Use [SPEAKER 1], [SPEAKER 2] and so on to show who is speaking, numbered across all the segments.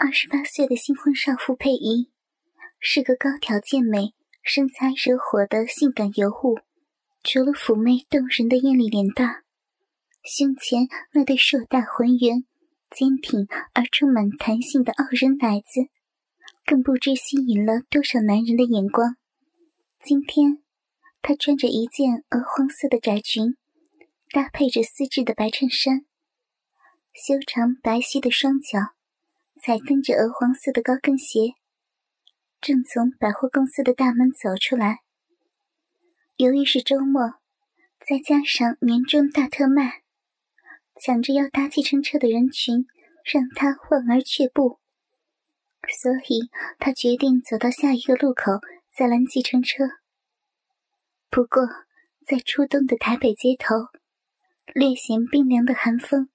[SPEAKER 1] 二十八岁的新婚少妇佩仪，是个高挑健美、身材惹火的性感尤物。除了妩媚动人的艳丽脸蛋，胸前那对硕大浑圆、坚挺而充满弹性的傲人奶子，更不知吸引了多少男人的眼光。今天，她穿着一件鹅黄色的窄裙，搭配着丝质的白衬衫，修长白皙的双脚。踩蹬着鹅黄色的高跟鞋，正从百货公司的大门走出来。由于是周末，再加上年终大特卖，抢着要搭计程车的人群让他望而却步，所以他决定走到下一个路口再拦计程车。不过，在初冬的台北街头，略显冰凉的寒风。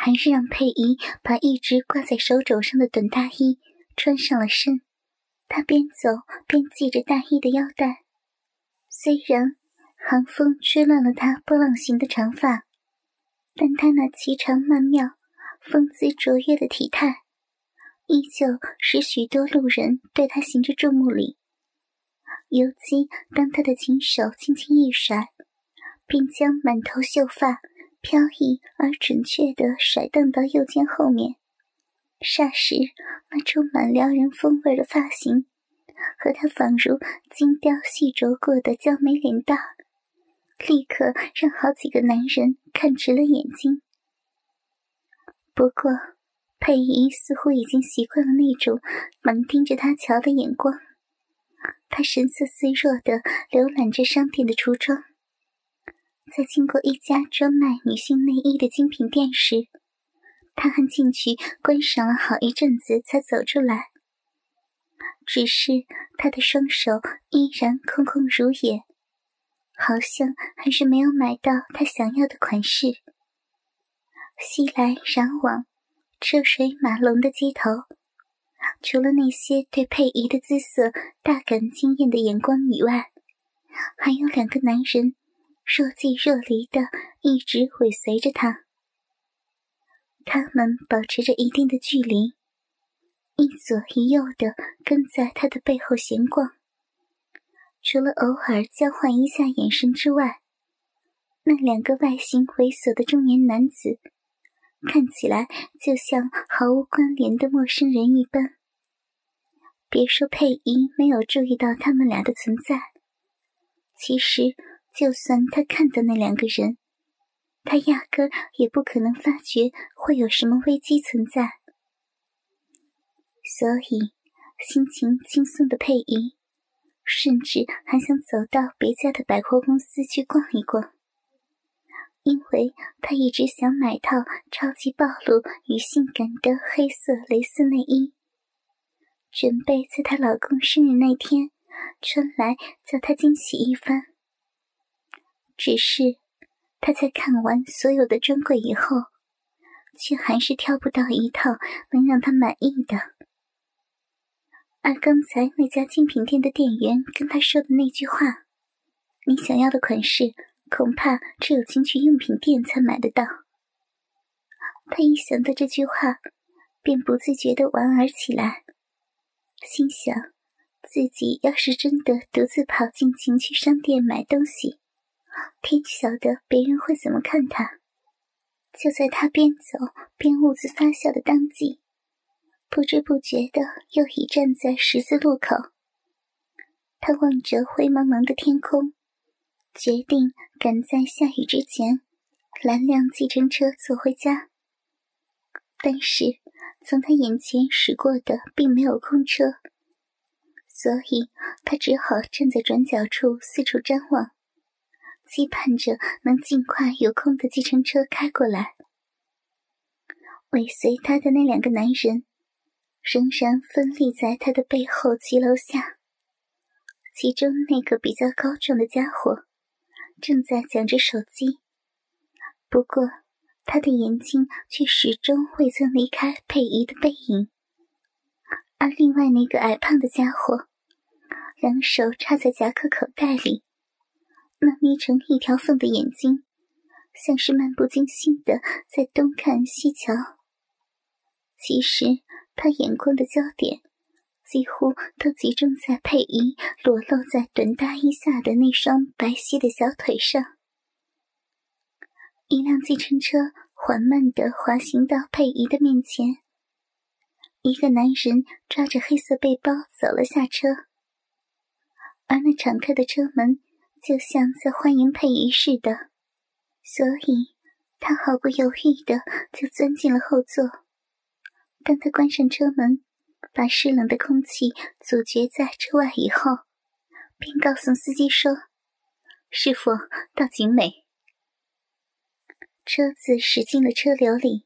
[SPEAKER 1] 还是让佩仪把一直挂在手肘上的短大衣穿上了身。她边走边系着大衣的腰带。虽然寒风吹乱了她波浪形的长发，但她那颀长曼妙、风姿卓越的体态，依旧使许多路人对她行着注目礼。尤其当她的琴手轻轻一甩，便将满头秀发。飘逸而准确地甩荡到右肩后面，霎时，那充满撩人风味的发型和她仿如精雕细琢过的娇美脸蛋，立刻让好几个男人看直了眼睛。不过，佩仪似乎已经习惯了那种猛盯着他瞧的眼光，她神色自若地浏览着商店的橱窗。在经过一家专卖女性内衣的精品店时，他还进去观赏了好一阵子，才走出来。只是他的双手依然空空如也，好像还是没有买到他想要的款式。熙来攘往、车水马龙的街头，除了那些对佩仪的姿色大感惊艳的眼光以外，还有两个男人。若即若离的一直尾随着他，他们保持着一定的距离，一左一右的跟在他的背后闲逛。除了偶尔交换一下眼神之外，那两个外形猥琐的中年男子，看起来就像毫无关联的陌生人一般。别说佩仪没有注意到他们俩的存在，其实。就算他看到那两个人，他压根也不可能发觉会有什么危机存在。所以，心情轻松的佩仪，甚至还想走到别家的百货公司去逛一逛，因为她一直想买套超级暴露与性感的黑色蕾丝内衣，准备在她老公生日那天穿来叫他惊喜一番。只是，他在看完所有的专柜以后，却还是挑不到一套能让他满意的。而刚才那家精品店的店员跟他说的那句话：“你想要的款式，恐怕只有情趣用品店才买得到。”他一想到这句话，便不自觉地莞尔起来，心想：自己要是真的独自跑进情趣商店买东西，天晓得别人会怎么看他！就在他边走边兀自发笑的当即，不知不觉的又已站在十字路口。他望着灰蒙蒙的天空，决定赶在下雨之前拦辆计程车走回家。但是从他眼前驶过的并没有空车，所以他只好站在转角处四处张望。期盼着能尽快有空的计程车开过来。尾随他的那两个男人，仍然分立在他的背后骑楼下。其中那个比较高壮的家伙，正在讲着手机，不过他的眼睛却始终未曾离开佩仪的背影。而另外那个矮胖的家伙，两手插在夹克口袋里。那眯成一条缝的眼睛，像是漫不经心的在东看西瞧。其实他眼光的焦点几乎都集中在佩仪裸露在短大衣下的那双白皙的小腿上。一辆计程车缓慢的滑行到佩仪的面前，一个男人抓着黑色背包走了下车，而那敞开的车门就像在欢迎佩仪似的，所以他毫不犹豫的就钻进了后座。当他关上车门，把湿冷的空气阻绝在车外以后，便告诉司机说：“师傅，到景美。”车子驶进了车流里，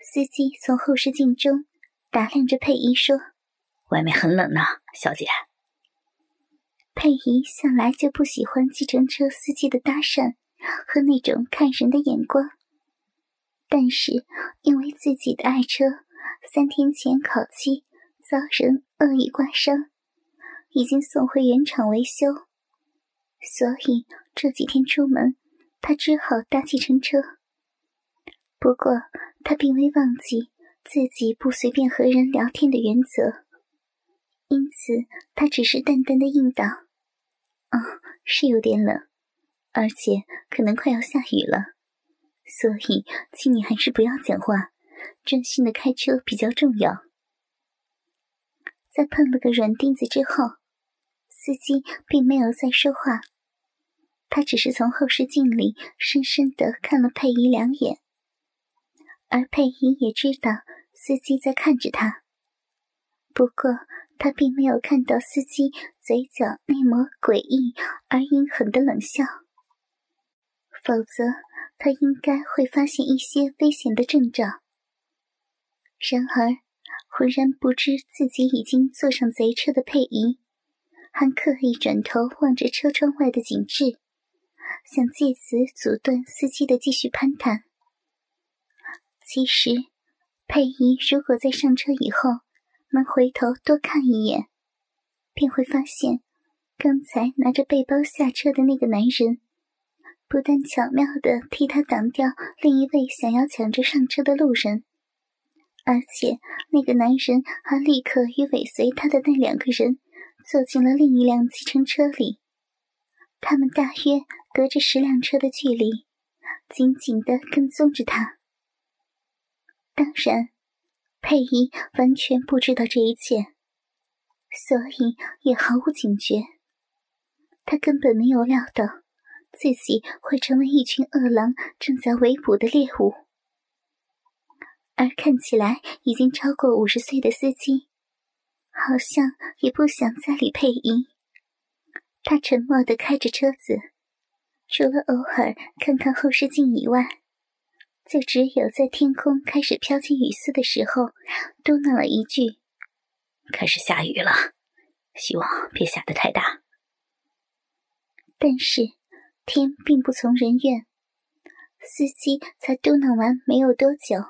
[SPEAKER 1] 司机从后视镜中打量着佩仪说：“
[SPEAKER 2] 外面很冷呢，小姐。”
[SPEAKER 1] 佩仪向来就不喜欢计程车司机的搭讪和那种看人的眼光，但是因为自己的爱车。三天前烤漆遭人恶意刮伤，已经送回原厂维修，所以这几天出门，他只好搭计程车。不过他并未忘记自己不随便和人聊天的原则，因此他只是淡淡的应道：“哦，是有点冷，而且可能快要下雨了，所以请你还是不要讲话。”专心的开车比较重要。在碰了个软钉子之后，司机并没有再说话，他只是从后视镜里深深的看了佩仪两眼，而佩仪也知道司机在看着他。不过，他并没有看到司机嘴角那抹诡异而阴狠的冷笑，否则他应该会发现一些危险的征兆。然而，浑然不知自己已经坐上贼车的佩仪，还刻意转头望着车窗外的景致，想借此阻断司机的继续攀谈。其实，佩仪如果在上车以后能回头多看一眼，便会发现，刚才拿着背包下车的那个男人，不但巧妙地替他挡掉另一位想要抢着上车的路人。而且，那个男人还立刻与尾随他的那两个人坐进了另一辆计程车里。他们大约隔着十辆车的距离，紧紧地跟踪着他。当然，佩仪完全不知道这一切，所以也毫无警觉。他根本没有料到自己会成为一群饿狼正在围捕的猎物。而看起来已经超过五十岁的司机，好像也不想再理佩仪。他沉默地开着车子，除了偶尔看看后视镜以外，就只有在天空开始飘起雨丝的时候，嘟囔了一句：“
[SPEAKER 2] 开始下雨了，希望别下得太大。”
[SPEAKER 1] 但是天并不从人愿，司机才嘟囔完没有多久。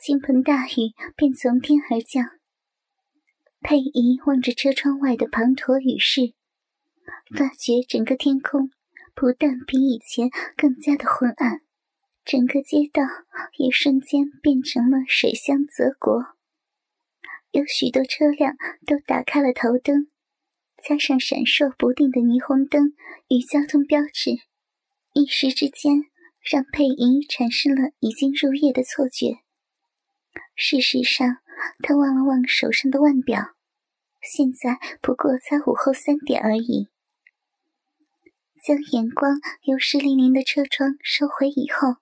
[SPEAKER 1] 倾盆大雨便从天而降。佩仪望着车窗外的滂沱雨势，发觉整个天空不但比以前更加的昏暗，整个街道也瞬间变成了水乡泽国。有许多车辆都打开了头灯，加上闪烁不定的霓虹灯与交通标志，一时之间让佩仪产生了已经入夜的错觉。事实上，他望了望手上的腕表，现在不过才午后三点而已。将眼光由湿淋淋的车窗收回以后，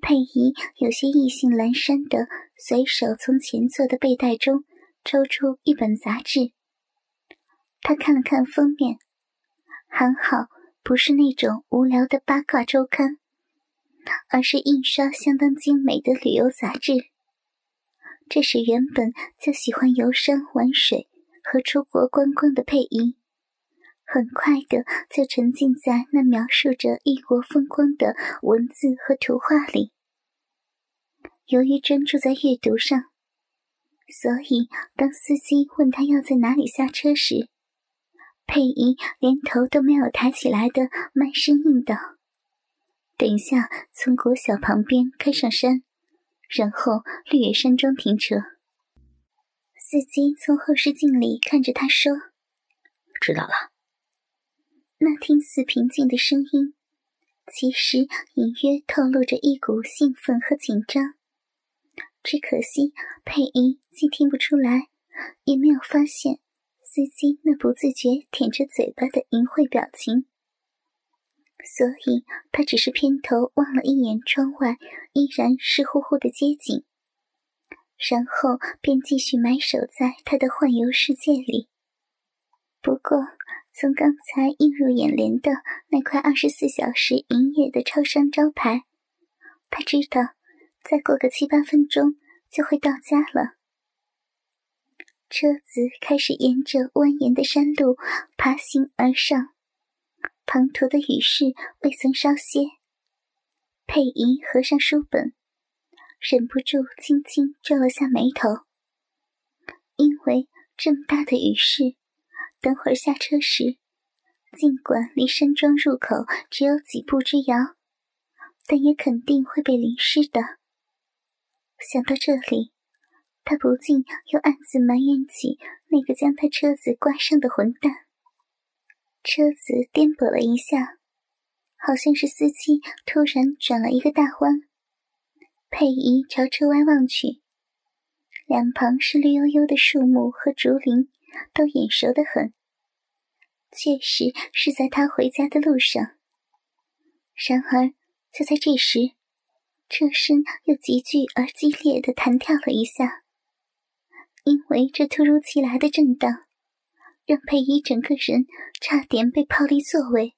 [SPEAKER 1] 佩仪有些意兴阑珊的随手从前座的背带中抽出一本杂志。他看了看封面，还好不是那种无聊的八卦周刊，而是印刷相当精美的旅游杂志。这是原本就喜欢游山玩水和出国观光的佩仪，很快的就沉浸在那描述着异国风光的文字和图画里。由于专注在阅读上，所以当司机问他要在哪里下车时，佩仪连头都没有抬起来的慢声应道：“等一下，从国小旁边开上山。”然后绿野山庄停车。司机从后视镜里看着他说：“
[SPEAKER 2] 知道了。”
[SPEAKER 1] 那听似平静的声音，其实隐约透露着一股兴奋和紧张。只可惜佩仪既听不出来，也没有发现司机那不自觉舔着嘴巴的淫秽表情，所以他只是偏头望了一眼窗外依然湿乎乎的街景。然后便继续埋首在他的幻游世界里。不过，从刚才映入眼帘的那块二十四小时营业的超商招牌，他知道，再过个七八分钟就会到家了。车子开始沿着蜿蜒的山路爬行而上，滂沱的雨势未曾稍歇。佩仪合上书本。忍不住轻轻皱了下眉头，因为这么大的雨势，等会儿下车时，尽管离山庄入口只有几步之遥，但也肯定会被淋湿的。想到这里，他不禁又暗自埋怨起那个将他车子刮伤的混蛋。车子颠簸了一下，好像是司机突然转了一个大弯。佩仪朝车外望去，两旁是绿油油的树木和竹林，都眼熟得很。确实是在他回家的路上。然而，就在这时，车身又急剧而激烈的弹跳了一下，因为这突如其来的震荡，让佩仪整个人差点被抛离座位。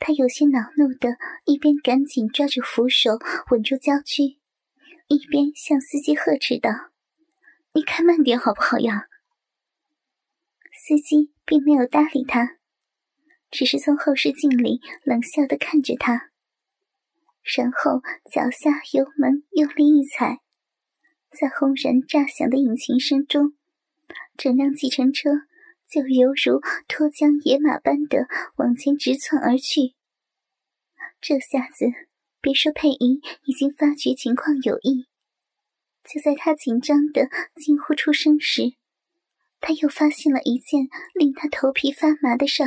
[SPEAKER 1] 他有些恼怒的，一边赶紧抓住扶手稳住焦躯，一边向司机呵斥道：“你开慢点好不好呀？”司机并没有搭理他，只是从后视镜里冷笑的看着他，然后脚下油门用力一踩，在轰然炸响的引擎声中，整辆计程车。就犹如脱缰野马般的往前直窜而去。这下子，别说佩仪已经发觉情况有异，就在他紧张的惊呼出声时，他又发现了一件令他头皮发麻的事：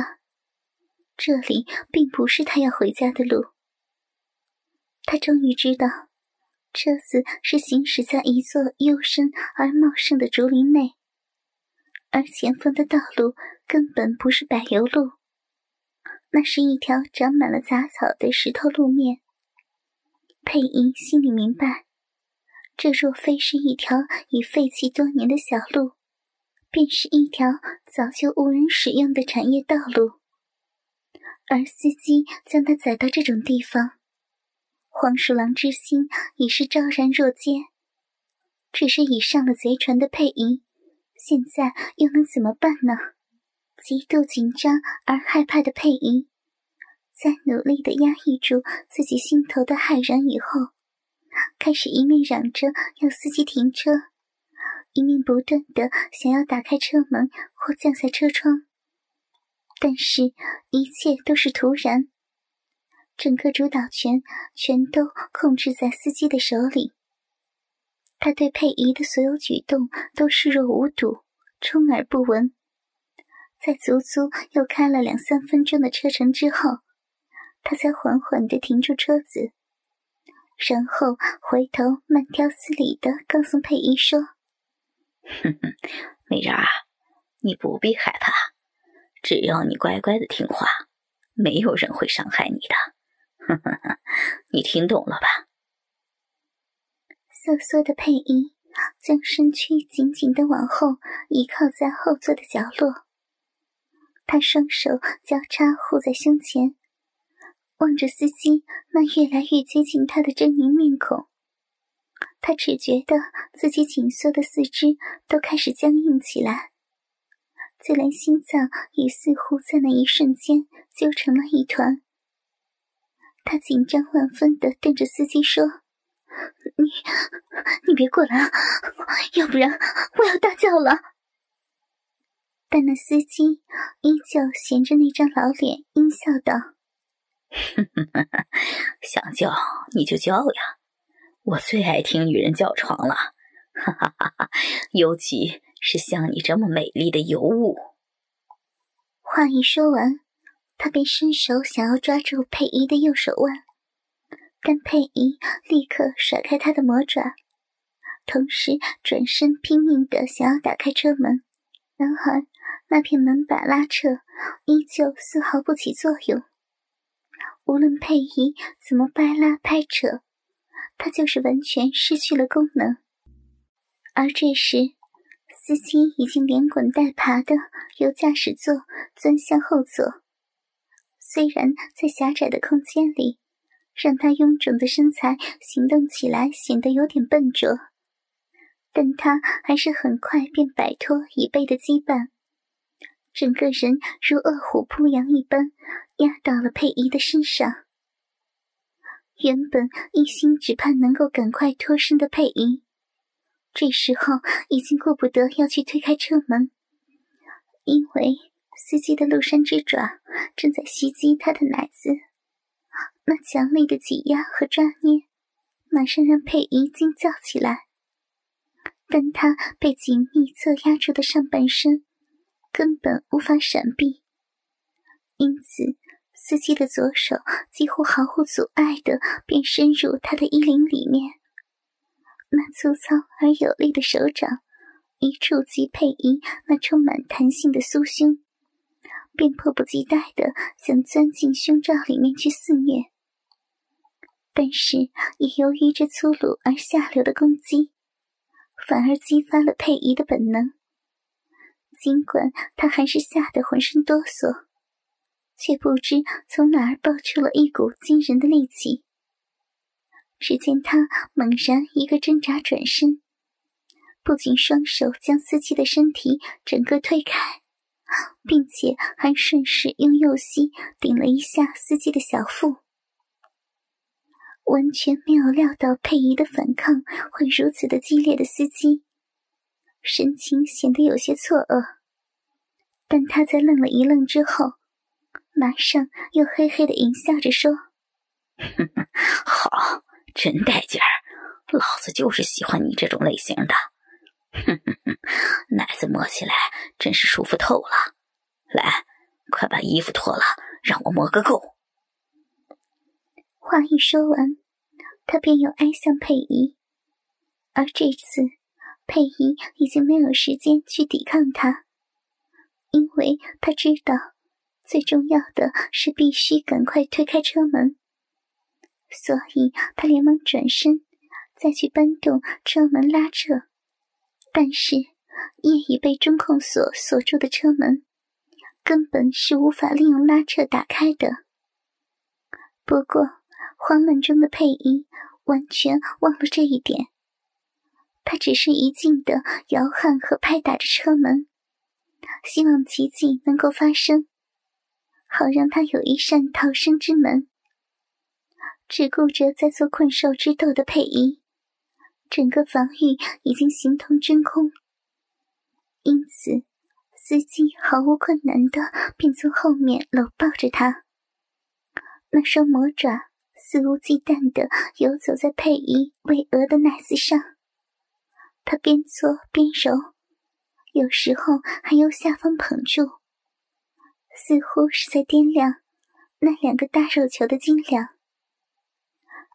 [SPEAKER 1] 这里并不是他要回家的路。他终于知道，车子是行驶在一座幽深而茂盛的竹林内。而前方的道路根本不是柏油路，那是一条长满了杂草的石头路面。佩仪心里明白，这若非是一条已废弃多年的小路，便是一条早就无人使用的产业道路。而司机将他载到这种地方，黄鼠狼之心已是昭然若揭。只是已上了贼船的佩仪。现在又能怎么办呢？极度紧张而害怕的佩仪，在努力的压抑住自己心头的骇然以后，开始一面嚷着要司机停车，一面不断的想要打开车门或降下车窗。但是，一切都是徒然，整个主导权全都控制在司机的手里。他对佩仪的所有举动都视若无睹，充耳不闻。在足足又开了两三分钟的车程之后，他才缓缓地停住车子，然后回头慢条斯理地告诉佩仪说：“
[SPEAKER 2] 哼哼，美人儿，你不必害怕，只要你乖乖的听话，没有人会伤害你的。哼哼哼，你听懂了吧？”
[SPEAKER 1] 瑟缩的佩仪将身躯紧紧的往后倚靠在后座的角落，他双手交叉护在胸前，望着司机那越来越接近他的狰狞面孔，他只觉得自己紧缩的四肢都开始僵硬起来，就连心脏也似乎在那一瞬间揪成了一团。他紧张万分的对着司机说。你，你别过来，要不然我要大叫了。但那司机依旧闲着那张老脸，阴笑道：“哼哼哼哼
[SPEAKER 2] 想叫你就叫呀，我最爱听女人叫床了。哈哈哈哈！尤其是像你这么美丽的尤物。
[SPEAKER 1] 话一说完，他便伸手想要抓住佩仪的右手腕，但佩仪立刻甩开他的魔爪，同时转身拼命的想要打开车门。然而，那片门把拉扯依旧丝毫不起作用。无论佩仪怎么掰拉拍扯，它就是完全失去了功能。而这时，司机已经连滚带爬的由驾驶座钻向后座。虽然在狭窄的空间里，让他臃肿的身材行动起来显得有点笨拙，但他还是很快便摆脱椅背的羁绊。整个人如饿虎扑羊一般压到了佩仪的身上。原本一心只盼能够赶快脱身的佩仪，这时候已经顾不得要去推开车门，因为司机的鹿山之爪正在袭击他的奶子。那强力的挤压和抓捏，马上让佩仪惊叫起来。但他被紧密侧压住的上半身。根本无法闪避，因此司机的左手几乎毫无阻碍的便伸入他的衣领里面。那粗糙而有力的手掌一触及佩仪那充满弹性的酥胸，便迫不及待的想钻进胸罩里面去肆虐。但是也由于这粗鲁而下流的攻击，反而激发了佩仪的本能。尽管他还是吓得浑身哆嗦，却不知从哪儿爆出了一股惊人的力气。只见他猛然一个挣扎转身，不仅双手将司机的身体整个推开，并且还顺势用右膝顶了一下司机的小腹。完全没有料到佩仪的反抗会如此的激烈的司机。神情显得有些错愕，但他在愣了一愣之后，马上又嘿嘿的淫笑着说：“
[SPEAKER 2] 好，真带劲儿！老子就是喜欢你这种类型的。哼哼哼，奶子摸起来真是舒服透了。来，快把衣服脱了，让我摸个够。”
[SPEAKER 1] 话一说完，他便又挨向佩仪，而这次。佩仪已经没有时间去抵抗他，因为他知道最重要的是必须赶快推开车门，所以他连忙转身再去搬动车门拉扯。但是夜已被中控锁锁住的车门，根本是无法利用拉扯打开的。不过慌乱中的佩仪完全忘了这一点。他只是一劲的摇撼和拍打着车门，希望奇迹能够发生，好让他有一扇逃生之门。只顾着在做困兽之斗的佩仪，整个防御已经形同真空，因此司机毫无困难的便从后面搂抱着他，那双魔爪肆无忌惮的游走在佩仪巍峨的奶子上。他边搓边揉，有时候还由下方捧住，似乎是在掂量那两个大肉球的斤两。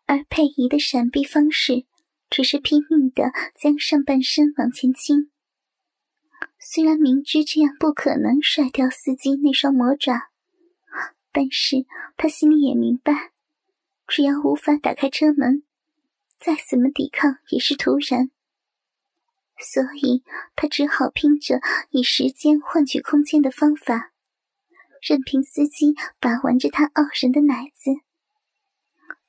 [SPEAKER 1] 而佩仪的闪避方式只是拼命的将上半身往前倾。虽然明知这样不可能甩掉司机那双魔爪，但是他心里也明白，只要无法打开车门，再怎么抵抗也是徒然。所以他只好拼着以时间换取空间的方法，任凭司机把玩着他傲人的奶子，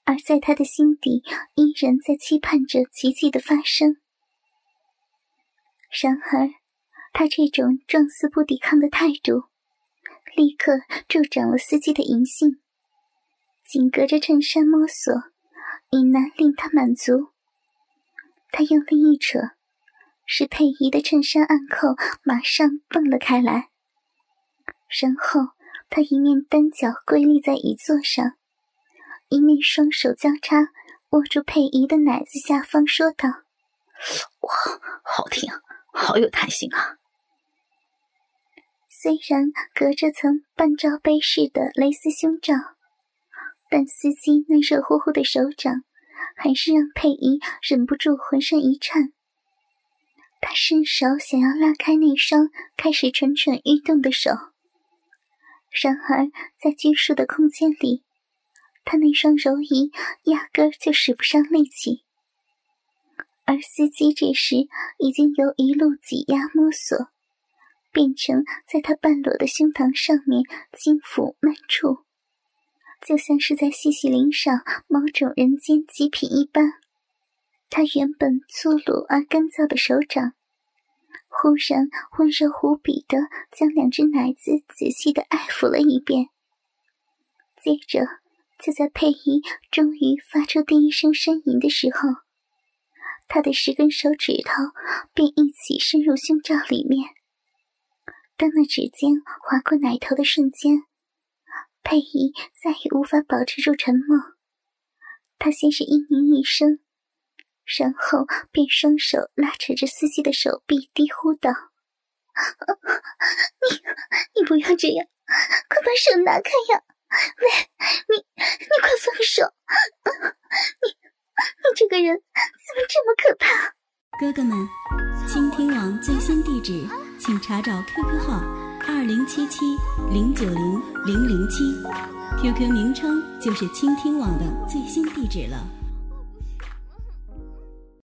[SPEAKER 1] 而在他的心底依然在期盼着奇迹的发生。然而，他这种状似不抵抗的态度，立刻助长了司机的淫性，紧隔着衬衫摸索，已难令他满足。他用力一扯。使佩仪的衬衫暗扣马上蹦了开来，然后他一面单脚跪立在椅座上，一面双手交叉握住佩仪的奶子下方，说道：“
[SPEAKER 2] 哇，好听，好有弹性啊！
[SPEAKER 1] 虽然隔着层半罩杯式的蕾丝胸罩，但司机那热乎乎的手掌，还是让佩仪忍不住浑身一颤。他伸手想要拉开那双开始蠢蠢欲动的手，然而在拘束的空间里，他那双柔仪压根儿就使不上力气。而司机这时已经由一路挤压摸索。变成在他半裸的胸膛上面轻抚慢触，就像是在细细领赏某种人间极品一般。他原本粗鲁而干燥的手掌，忽然温柔无比的将两只奶子仔细的爱抚了一遍。接着，就在佩仪终于发出第一声呻吟的时候，他的十根手指头便一起伸入胸罩里面。当那指尖划过奶头的瞬间，佩仪再也无法保持住沉默。她先是嘤咛一声，然后便双手拉扯着司机的手臂，低呼道：“你，你不要这样，快把手拿开呀！喂，你，你快放手！你，你这个人怎么这么可怕？”
[SPEAKER 3] 哥哥们，倾听网最新地址。请查找 QQ 号二零七七零九零零零七，QQ 名称就是倾听网的最新地址了。